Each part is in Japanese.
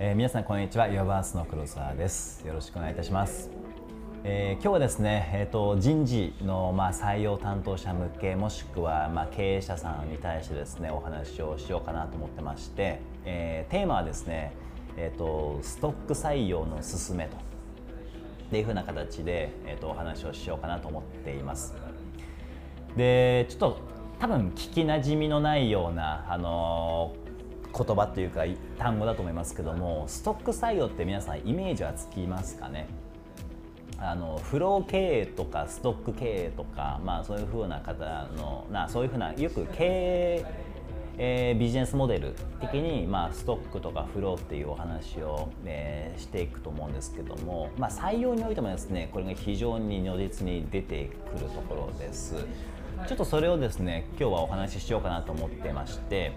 えー、皆さんこんにちは。ヨバースの黒沢です。よろしくお願いいたします、えー、今日はですね、えーと、人事の、まあ、採用担当者向けもしくは、まあ、経営者さんに対してですねお話をしようかなと思ってまして、えー、テーマはですね、えーと、ストック採用の勧めと。っていうふうな形で、えーと、お話をしようかなと思っています。でちょっと多分聞きなじみのないような、あの言葉というか単語だと思いますけどもストック採用って皆さんイメージはつきますかね？あのフロー経営とかストック経営とか、まあ、そういうふうな方のなそういうふうなよく経営、えー、ビジネスモデル的に、まあ、ストックとかフローっていうお話を、えー、していくと思うんですけども、まあ、採用においてもですねこれが非常に如実に出てくるところです。ちょっとそれをですね今日はお話ししようかなと思ってまして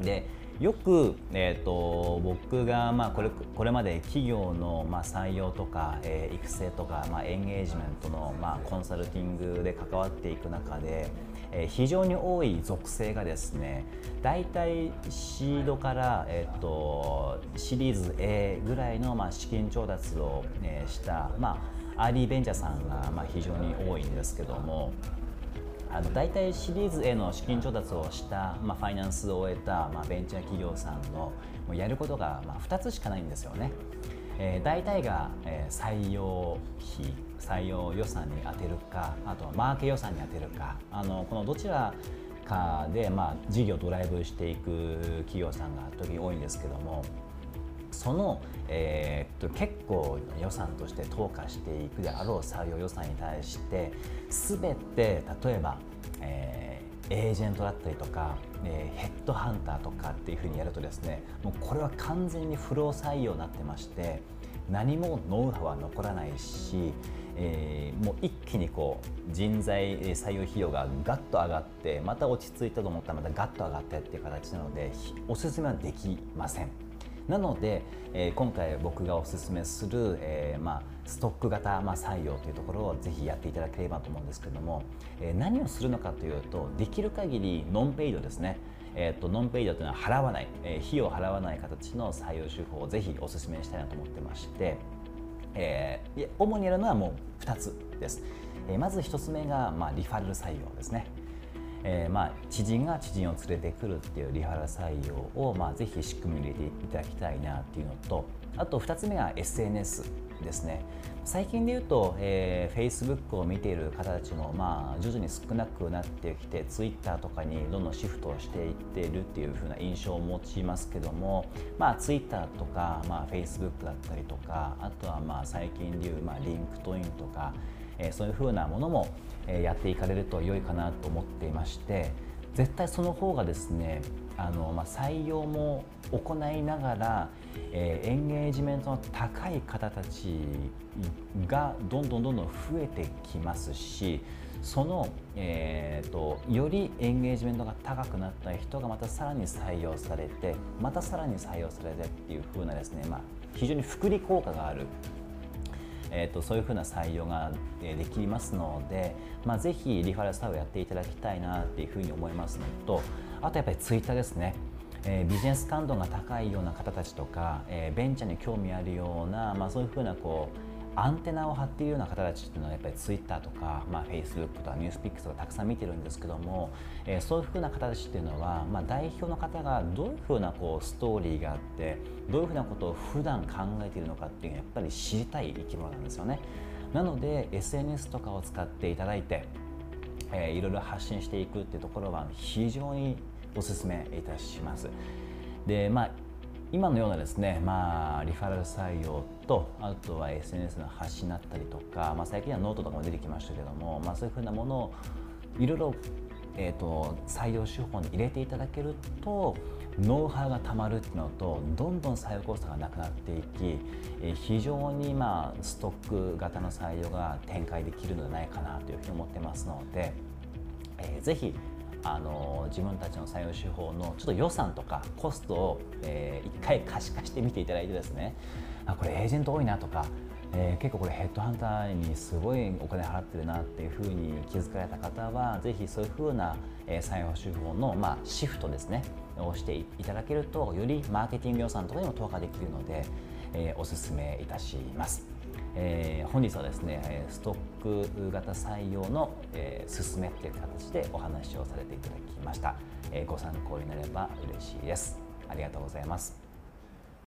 でよく、えーと、僕が、まあ、これこれまで企業の、まあ、採用とか、えー、育成とか、まあ、エンゲージメントの、まあ、コンサルティングで関わっていく中で、えー、非常に多い属性がですね大体シードから、えーと、シリーズ A ぐらいの、まあ、資金調達を、えー、した、まあ、アーリーベンチャーさんが、まあ、非常に多いんですけども。あの大体シリーズへの資金調達をした、まあ、ファイナンスを終えた、まあ、ベンチャー企業さんのもうやることが、まあ、2つしかないんですよね。えー、大体が、えー、採用費採用予算に充てるかあとはマーケ予算に充てるかあのこのどちらかで、まあ、事業ドライブしていく企業さんが時多いんですけどもその、えー、っと結構予算として投下していくであろう採用予算に対して全て例えば、えー、エージェントだったりとか、えー、ヘッドハンターとかっていうふうにやるとですねもうこれは完全にフロー採用になってまして何もノウハウは残らないし、えー、もう一気にこう人材採用費用がガッと上がってまた落ち着いたと思ったらまたガッと上がってっていう形なのでおすすめはできません。なので、えー、今回僕がおすすめする、えーまあ、ストック型、まあ、採用というところをぜひやっていただければと思うんですけれども、えー、何をするのかというとできる限りノンペイドですね。えーと、ノンペイドというのは払わない、えー、費用を払わない形の採用手法をぜひお勧めしたいなと思ってまして、えー、主にやるのはもう2つです、えー、まず1つ目が、まあ、リファレル採用ですね。えー、まあ、知人が知人を連れてくるっていうリハラ採用を、まあ、ぜひ仕組みに入れていただきたいなっていうのとあと2つ目が SNS ですね。最近で言うと、えー、Facebook を見ている方たちも、まあ、徐々に少なくなってきて Twitter とかにどんどんシフトしていってるっていう風な印象を持ちますけども、まあ、Twitter とか、まあ、Facebook だったりとかあとはまあ最近でいう、まあ、LinkedIn とかえそういうふうなものも、えやっていかれると良いかなと思っていまして絶対その方がですねあの、まあ、採用も行いながら、えー、エンゲージメントの高い方たちがどんどんどんどん増えてきますしその、えーと、よりエンゲージメントが高くなった人がまたさらに採用されてまたさらに採用されてっていう風なですね、まあ、非常に複利効果があるえーと、そういうふうな採用ができますので、まあ、ぜひリファラルスタイルをやっていただきたいなっていうふうに思いますのとあとやっぱりツイッターですね。えー、ビジネス感度が高いような方たちとか、えー、ベンチャーに興味あるような、まあ、そういうふうなこうアンテナを張っているような方たちっていうのはやっぱりツイッターとか、まあ、Facebook とかニュースピックスとかたくさん見てるんですけども、えー、そういうふうな方たちっていうのは、まあ、代表の方がどういうふうなこうストーリーがあってどういうふうなことを普段考えているのかっていうのはやっぱり知りたい生き物なんですよね。なので SNS とかを使っていただいて、えー、いろいろ発信していくっていうところは非常にお勧めいたします。でまあ今のようなですね、まあ、リファラル採用とあとは SNS の発信だったりとか、まあ、最近はノートとかも出てきましたけども、まあ、そういうふうなものをいろいろ、えーと、採用手法に入れていただけるとノウハウがたまるっていうのとどんどん採用コスがなくなっていき、えー、非常に、まあ、ストック型の採用が展開できるのではないかなというふうに思ってますので、えー、ぜひあの自分たちの採用手法のちょっと予算とかコストを、えー、一回可視化してみていただいてですねあこれエージェント多いなとか、えー、結構これヘッドハンターにすごいお金払ってるなっていうふうに気づかれた方はぜひそういうふうな、えー、採用手法の、まあ、シフトですねをしていただけるとよりマーケティング予算とかにも投下できるので、え、おすすめいたします。えー、本日はですねストック型採用の、えー、進めっていう形でお話をさせていただきました、えー、ご参考になれば嬉しいです。ありがとうございます。